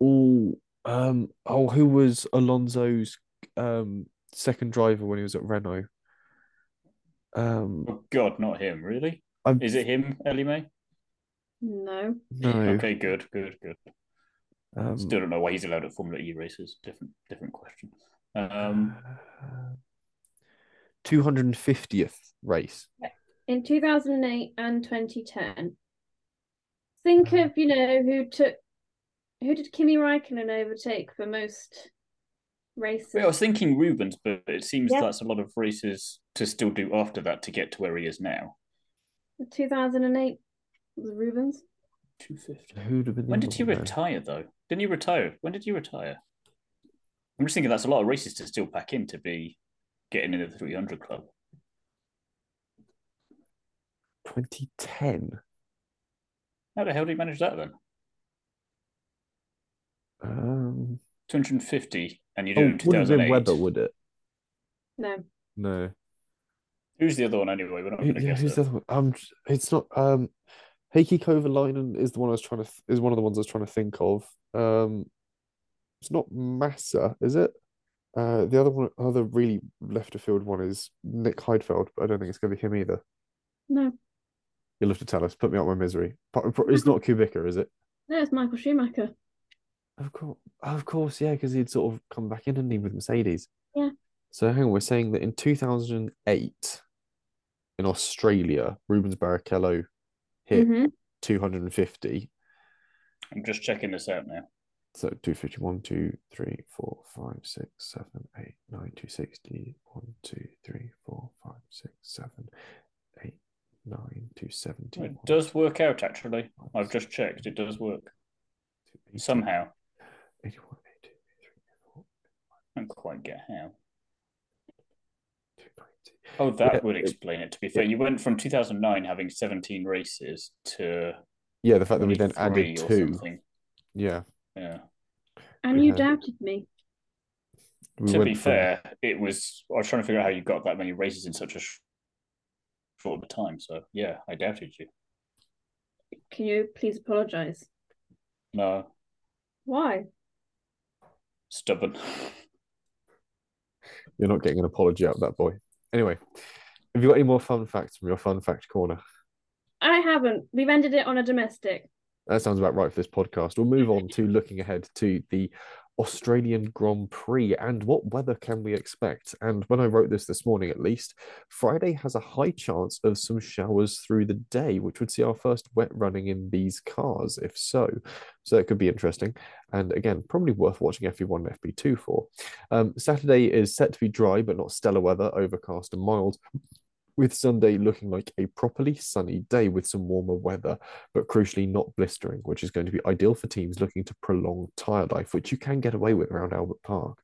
oh, um, oh, who was Alonso's um second driver when he was at Renault? Um, Oh God, not him, really. I'm Is it him, Ellie May? No. no. Okay, good, good, good. Um, Still don't know why he's allowed at Formula E races. Different, different question. Um, two hundred and fiftieth race. In 2008 and 2010. Think of, you know, who took, who did Kimi Raikkonen overtake for most races? yeah, I was thinking Rubens, but it seems Yeah. that's a lot of races to still do after that to get to where he is now. 2008 was Rubens. Two fifty. Who'd have been When did he one then? retire though? Didn't he retire? When did you retire? I'm just thinking that's a lot of races to still pack in to be getting into the 300 club. 2010. How the hell did he manage that then? Um, 250, and you oh, it in wouldn't have been 2008. Webber, would it? No. No. Who's the other one anyway? We're not going to yeah, guess who's the other one? Um, it's not. Um, Heikki Kovalainen is the one I was trying to. Th- is one of the ones I was trying to think of. Um, it's not Massa, is it? Uh, the other one, other really left of field one is Nick Heidfeld, but I don't think it's going to be him either. No. You'll have to tell us. Put me out my misery. But- but It's not Kubica, is it? No, it's Michael Schumacher. Of course, of course, yeah, because he'd sort of come back in and he with Mercedes. Yeah. So hang on, we're saying that in 2008 in Australia, Rubens Barrichello hit Mhm. 250. I'm just checking this out now. So 251, 2, 3, 4, 5, 6, 7, 8, 9, 260, 1, 2, 3, 4, 5, 6, 7, 8, 9, 270. It does work out, actually. I've just checked. It does work. Somehow. 81, 82, 83, 84, I don't quite get how. Oh, that Yeah, would explain it. To be fair, you went from 2009 having 17 races to Yeah, the fact that we then added two. something. Yeah. Yeah. And you Yeah. doubted me. We to be from- fair, it was. I was trying to figure out how you got that many races in such a short of time. So yeah, I doubted you. Can you please apologize? No, Why? Stubborn. You're not getting an apology out of that boy. Anyway, have you got any more fun facts from your fun fact corner? I haven't. We've ended it on a domestic. That sounds about right for this podcast. We'll move on to looking ahead to the Australian Grand Prix and what weather can we expect? And when I wrote this this morning, at least, Friday has a high chance of some showers through the day, which would see our first wet running in these cars, if so. So it could be interesting. And again, probably worth watching FP1 and FP2 for. Um, Saturday is set to be dry, but not stellar weather, overcast and mild with Sunday looking like a properly sunny day with some warmer weather, but crucially not blistering, which is going to be ideal for teams looking to prolong tyre life, which you can get away with around Albert Park.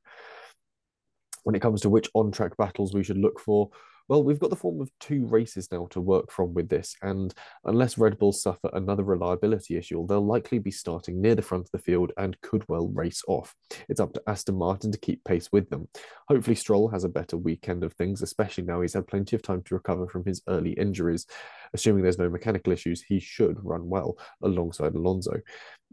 When it comes to which on track battles we should look for, well, we've got the form of two races now to work from with this, and unless Red Bull suffer another reliability issue, they'll likely be starting near the front of the field and could well race off. It's up to Aston Martin to keep pace with them. Hopefully, Stroll has a better weekend of things, especially now he's had plenty of time to recover from his early injuries. Assuming there's no mechanical issues, he should run well alongside Alonso.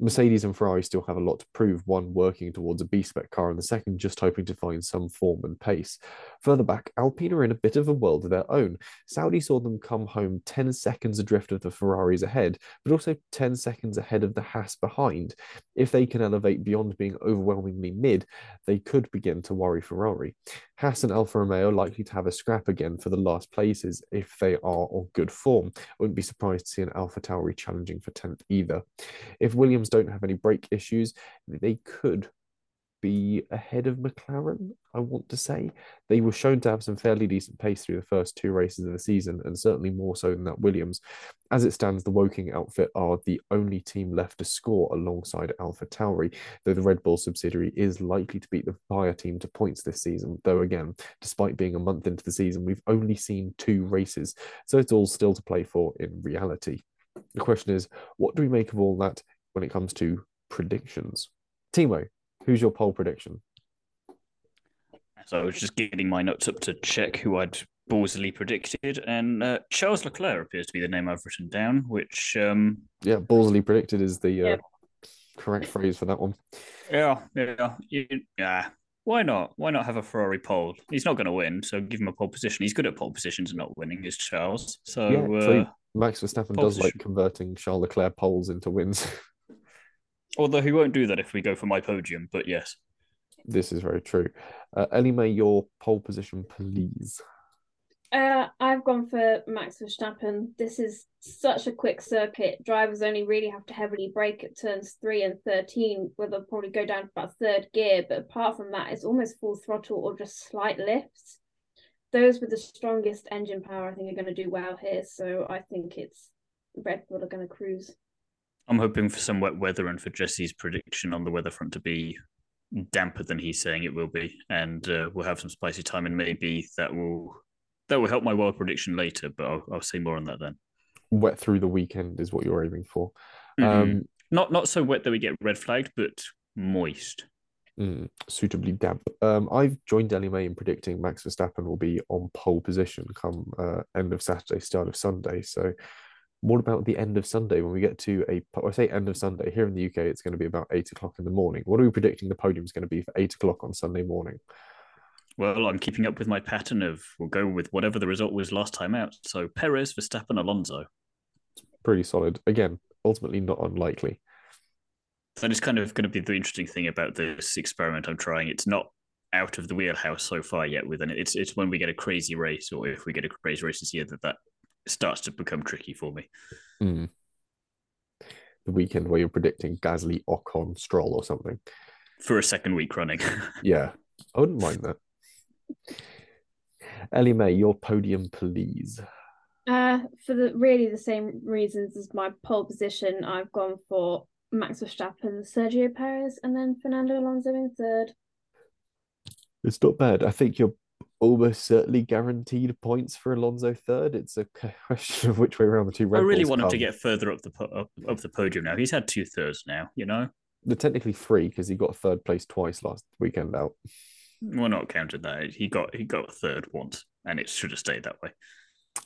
Mercedes and Ferrari still have a lot to prove, one working towards a B spec car and the second just hoping to find some form and pace. Further back, Alpine are in a bit of a world of their own. Saudi saw them come home 10 seconds adrift of the Ferraris ahead, but also 10 seconds ahead of the Haas behind. If they can elevate beyond being overwhelmingly mid, they could begin to worry Ferrari. Haas and Alfa Romeo likely to have a scrap again for the last places if they are on good form. I wouldn't be surprised to see an Alpha Tauri challenging for 10th either. If Williams don't have any brake issues, they could be ahead of McLaren, I want to say. They were shown to have some fairly decent pace through the first two races of the season, and certainly more so than that Williams. As it stands, the Woking outfit are the only team left to score alongside Alpha Tauri, though the Red Bull subsidiary is likely to beat the fire team to points this season. Though, again, despite being a month into the season, we've only seen two races, so it's all still to play for in reality. The question is, what do we make of all that when it comes to predictions? Thiemo, Who's your pole prediction? So I was just getting my notes up to check who I'd ballsily predicted, and uh, Charles Leclerc appears to be the name I've written down. Which, um, yeah, ballsily predicted is the uh, yeah. correct phrase for that one. Yeah, yeah, yeah. Why not? Why not have a Ferrari pole? He's not going to win, so give him a pole position. He's good at pole positions and not winning, is Charles. So, yeah, uh, Max Verstappen does position. like converting Charles Leclerc poles into wins. Although he won't do that if we go for my podium, but yes. This is very true. Uh, Ellie May, your pole position, please. Uh, I've gone for Max Verstappen. This is such a quick circuit. Drivers only really have to heavily brake at turns three and 13, where they'll probably go down to about third gear. But apart from that, it's almost full throttle or just slight lifts. Those with the strongest engine power, I think, are going to do well here. So I think it's Red Bull are going to cruise. I'm hoping for some wet weather and for Jesse's prediction on the weather front to be damper than he's saying it will be, and uh, we'll have some spicy time, and maybe that will that will help my wild prediction later. But I'll, I'll say more on that then. Wet through the weekend is what you're aiming for. Mm-hmm. Um, not not so wet that we get red flagged, but moist. Mm, suitably damp. Um, I've joined Ellie May in predicting Max Verstappen will be on pole position come uh, end of Saturday, start of Sunday. So what about the end of Sunday when we get to a, I say end of Sunday, here in the UK, it's going to be about eight o'clock in the morning. What are we predicting the podium is going to be for eight o'clock on Sunday morning? Well, I'm keeping up with my pattern of we'll go with whatever the result was last time out. So Perez, Verstappen, Alonso. Pretty solid. Again, ultimately not unlikely. That is kind of going to be the interesting thing about this experiment I'm trying. It's not out of the wheelhouse so far yet with it. It's it's when we get a crazy race or if we get a crazy race this year that that starts to become tricky for me. Mm. The weekend where you're predicting Gasly, Ocon, Stroll, or something for a second week running. yeah, I wouldn't mind that. Ellie May, your podium, please. Uh, for the really the same reasons as my pole position, I've gone for Max Verstappen, Sergio Perez, and then Fernando Alonso in third. It's not bad. I think you're almost certainly guaranteed points for Alonso third. It's a question of which way around the two. Red I really want come. him to get further up the up, up the podium now. He's had two thirds now. You know, they're technically three because he got third place twice last weekend out. We're not counted that. He got he got third once, and it should have stayed that way.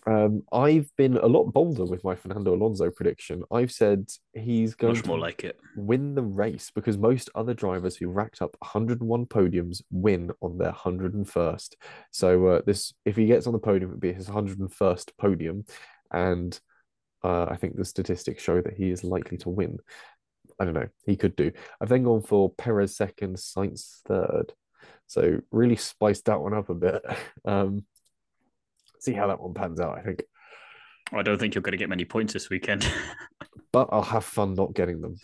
Um, I've been a lot bolder with my Fernando Alonso prediction. I've said he's going Much more like it. win the race because most other drivers who racked up 101 podiums win on their 101st. So uh, this, if he gets on the podium, it'd be his 101st podium, and uh, I think the statistics show that he is likely to win. I don't know. He could do. I've then gone for Perez second, Sainz third. So really spiced that one up a bit. Um, see how that one pans out. I think. I don't think you're going to get many points this weekend. but I'll have fun not getting them.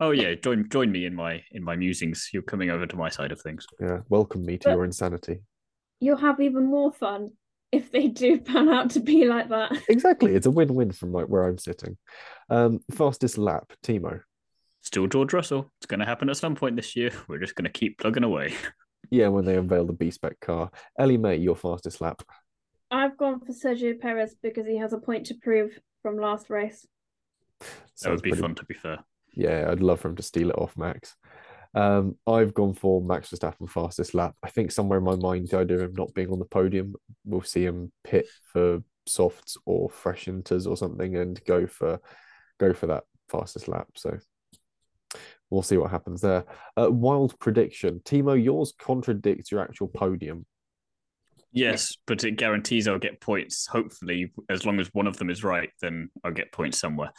Oh yeah, join join me in my in my musings. You're coming over to my side of things. Yeah, welcome me to but your insanity. You'll have even more fun if they do pan out to be like that. Exactly, it's a win-win from like where I'm sitting. Um, fastest lap, Thiemo. Still George Russell. It's going to happen at some point this year. We're just going to keep plugging away. Yeah, when they unveil the B spec car. Ellie May, your fastest lap. I've gone for Sergio Perez because he has a point to prove from last race. that would be pretty... fun, to be fair. Yeah, I'd love for him to steal it off Max. Um, I've gone for Max Verstappen fastest lap. I think somewhere in my mind, the idea of him not being on the podium, we'll see him pit for softs or fresh inters or something, and go for go for that fastest lap. So we'll see what happens there. Uh, wild prediction, Thiemo. Yours contradicts your actual podium. Yes, but it guarantees I'll get points. Hopefully, as long as one of them is right, then I'll get points somewhere.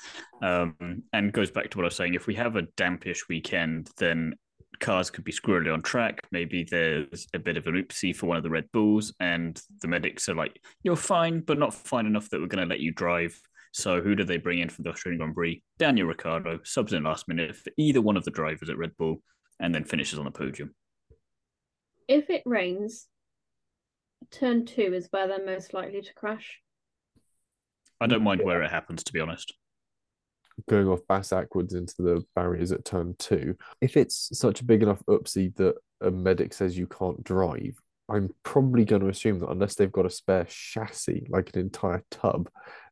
Um, and goes back to what I was saying. If we have a dampish weekend, then cars could be squirrely on track. Maybe there's a bit of an oopsie for one of the Red Bulls, and the medics are like, "You're fine, but not fine enough that we're going to let you drive." So who do they bring in for the Australian Grand Prix? Daniel Ricciardo subs in last minute for either one of the drivers at Red Bull, and then finishes on the podium. If it rains, turn two is where they're most likely to crash. I don't mind where it happens, to be honest. Going off bass backwards into the barriers at turn two. If it's such a big enough oopsie that a medic says you can't drive, I'm probably going to assume that unless they've got a spare chassis, like an entire tub,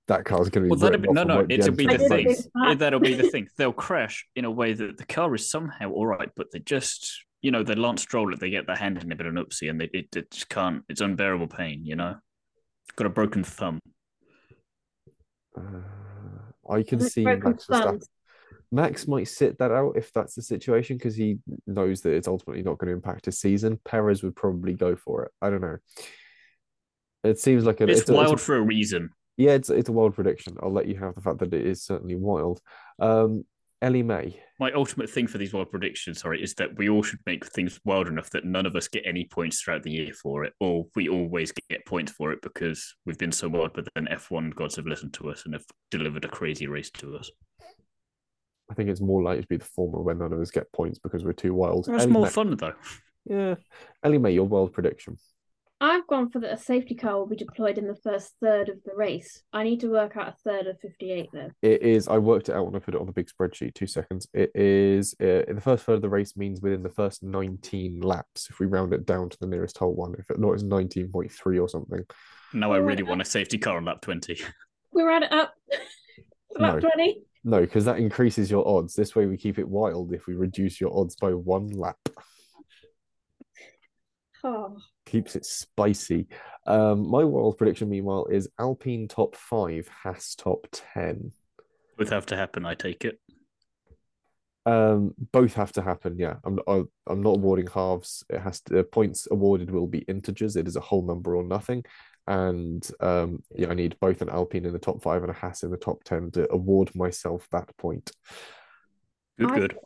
that car's going to be. Well, that'll be, no, no, it'll be the thing. That'll be the thing. They'll crash in a way that the car is somehow all right, but they just you know, they Lance Stroll it, they get their hand in a bit of an oopsie and they it, it just can't. It's unbearable pain, you know. Got a broken thumb. Uh, I can see Max Max might sit that out if that's the situation because he knows that it's ultimately not going to impact his season. Perez would probably go for it. I don't know. It seems like a, it's, it's wild a, it's a, for a reason. Yeah, it's it's a wild prediction. I'll let you have the fact that it is certainly wild. Um, Ellie May. My ultimate thing for these wild predictions, sorry, is that we all should make things wild enough that none of us get any points throughout the year for it, or we always get points for it because we've been so wild. But then F1 gods have listened to us and have delivered a crazy race to us. I think it's more likely to be the former when none of us get points because we're too wild. That's more May. fun though. Yeah, Ellie May, your wild prediction. I've gone for that a safety car will be deployed in the first third of the race. I need to work out a third of 58 though. It is, I worked it out when I put it on the big spreadsheet, two seconds. It is, uh, in the first third of the race means within the first 19 laps, if we round it down to the nearest whole one. If it not, it's 19.3 or something. Now I really want a safety car on lap 20. We're at it up. lap no. 20. No, because that increases your odds. This way we keep it wild if we reduce your odds by one lap. Oh keeps it spicy. Um, my wild prediction, meanwhile, is Alpine top five, Haas top ten. Both have to happen. I take it. Um, both have to happen. Yeah, I'm. I'm not awarding halves. It has to. Points awarded will be integers. It is a whole number or nothing. And um, yeah, I need both an Alpine in the top five and a Haas in the top ten to award myself that point. Good, I, good.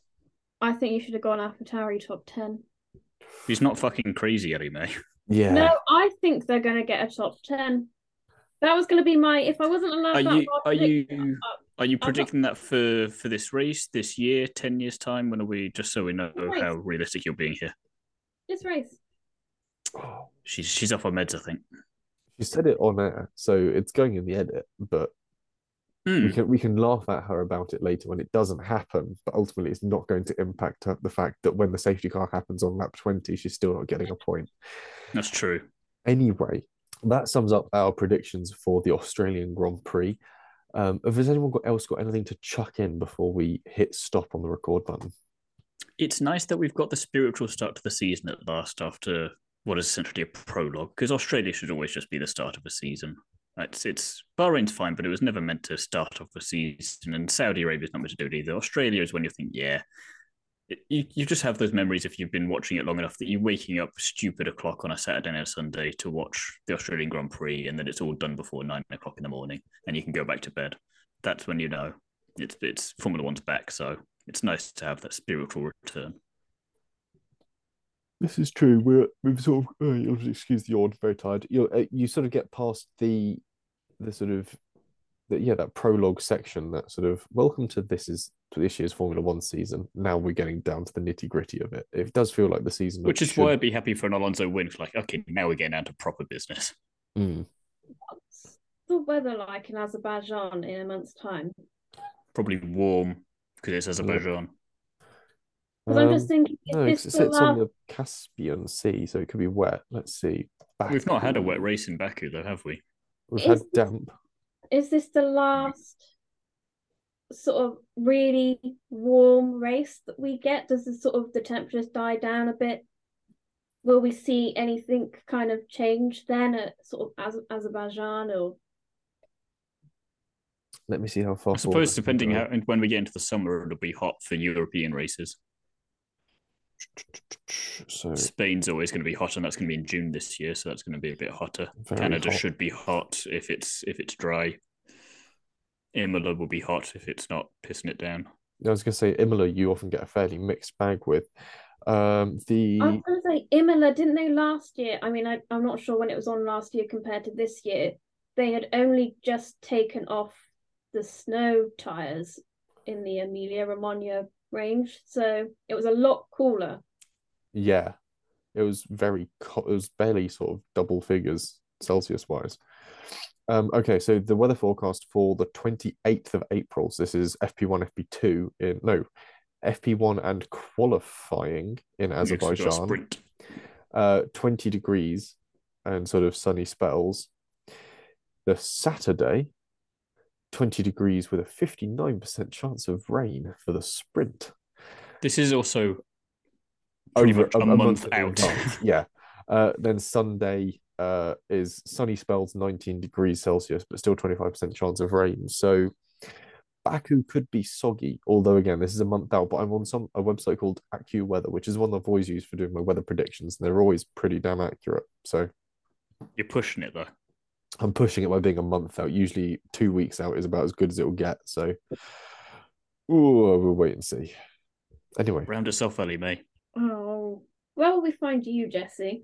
I think you should have gone AlphaTauri top ten. He's not fucking crazy, Eddie May. Yeah. No, I think they're going to get a top ten. That was going to be my. If I wasn't allowed, are you are you are you predicting that for for this race this year, ten years time? When are we? Just so we know how realistic you're being here. This race. Oh, she's she's off her meds, I think. She said it on air, so it's going in the edit. But Mm. We hmm. can we can laugh at her about it later when it doesn't happen, but ultimately it's not going to impact her, the fact that when the safety car happens on lap 20, she's still not getting a point. That's true. Anyway, that sums up our predictions for the Australian Grand Prix. Um, has anyone got, else got anything to chuck in before we hit stop on the record button? It's nice that we've got the spiritual start to the season at last after what is essentially a prologue, because Australia should always just be the start of a season. It's it's Bahrain's fine, but it was never meant to start off a season, and Saudi Arabia's not meant to do it either. Australia is when you think, yeah, you you just have those memories if you've been watching it long enough that you're waking up stupid o'clock on a Saturday a Sunday to watch the Australian Grand Prix, and then it's all done before nine o'clock in the morning, and you can go back to bed. That's when you know it's it's Formula One's back. So it's nice to have that spiritual return. This is true. We're we've sort of uh, you'll excuse the yawn. Very tired. You uh, you sort of get past the the sort of the, yeah that prologue section that sort of welcome to this is to this year's Formula One season. Now we're getting down to the nitty gritty of it. It does feel like the season, which is should... why I'd be happy for an Alonso win. Like okay, now we're getting down to proper business. Mm. What's the weather like in Azerbaijan in a month's time? Probably warm because it's Azerbaijan. Because um, I'm just um, thinking, no, it sits last... on the Caspian Sea, so it could be wet. Let's see. Baku. We've not had a wet race in Baku, though, have we? We've is had damp. Is this the last sort of really warm race that we get? Does the sort of the temperatures die down a bit? Will we see anything kind of change then at sort of Azerbaijan or let me see how far. I suppose depending how when we get into the summer, it'll be hot for European races. So Spain's always going to be hot, and that's going to be in June this year, so that's going to be a bit hotter. Canada hot. should be hot if it's if it's dry. Imola will be hot if it's not pissing it down. I was going to say Imola, you often get a fairly mixed bag with. Um, the I was going to say Imola, didn't they last year? I mean, I, I'm not sure when it was on last year compared to this year. They had only just taken off the snow tires in the Emilia Romagna range, so it was a lot cooler. Yeah, it was very. Co- it was barely sort of double figures Celsius wise. Um, okay, so the weather forecast for the 28th of April. So this is FP1, FP2 in no FP1 and qualifying in Azerbaijan. Uh, 20 degrees and sort of sunny spells. The Saturday, 20 degrees with a 59% chance of rain for the sprint. This is also Over, much a, a month, month out. yeah. Uh, then Sunday uh, is sunny spells, 19 degrees Celsius, but still 25% chance of rain. So Baku could be soggy, although again, this is a month out, but I'm on some a website called AccuWeather, which is one I've always used for doing my weather predictions, and they're always pretty damn accurate. So you're pushing it though. I'm pushing it by being a month out. Usually, two weeks out is about as good as it will get. So, ooh, we'll wait and see. Anyway, round yourself early, May. Where will we find you, Jesse?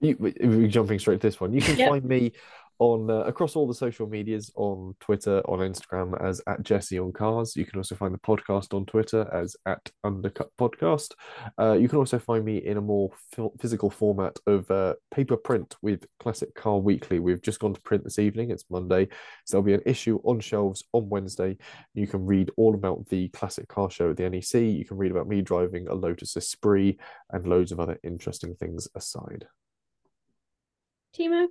You, we're jumping straight to this one. You can yep. find me on uh, across all the social medias on Twitter, on Instagram as at Jesse on Cars. You can also find the podcast on Twitter as at Undercut Podcast. Uh, you can also find me in a more physical format of uh, paper print with Classic Car Weekly. We've just gone to print this evening. It's Monday, so there'll be an issue on shelves on Wednesday. You can read all about the Classic Car Show at the NEC. You can read about me driving a Lotus Esprit and loads of other interesting things aside. Thiemo.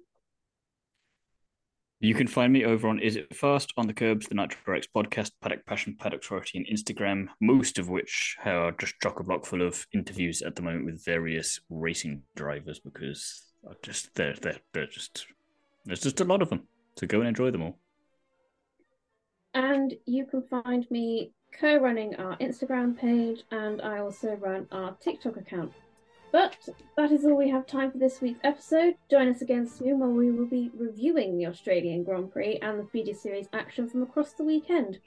You can find me over on Is It Fast on the Kerbs, the Nitro X podcast, Paddock Passion, Paddock Sorority, and Instagram, most of which are just chock a block full of interviews at the moment with various racing drivers because just they're, they're, they're just there's just a lot of them. So go and enjoy them all. And you can find me co-running our Instagram page and I also run our TikTok account. But that is all we have time for this week's episode. Join us again soon where we will be reviewing the Australian Grand Prix and the feeder series action from across the weekend.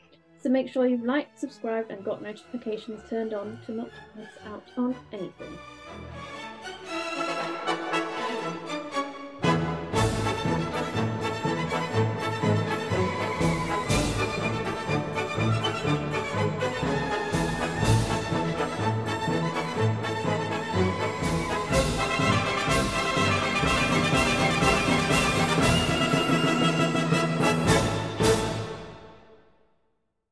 So make sure you've liked, subscribed, and got notifications turned on to not miss out on anything.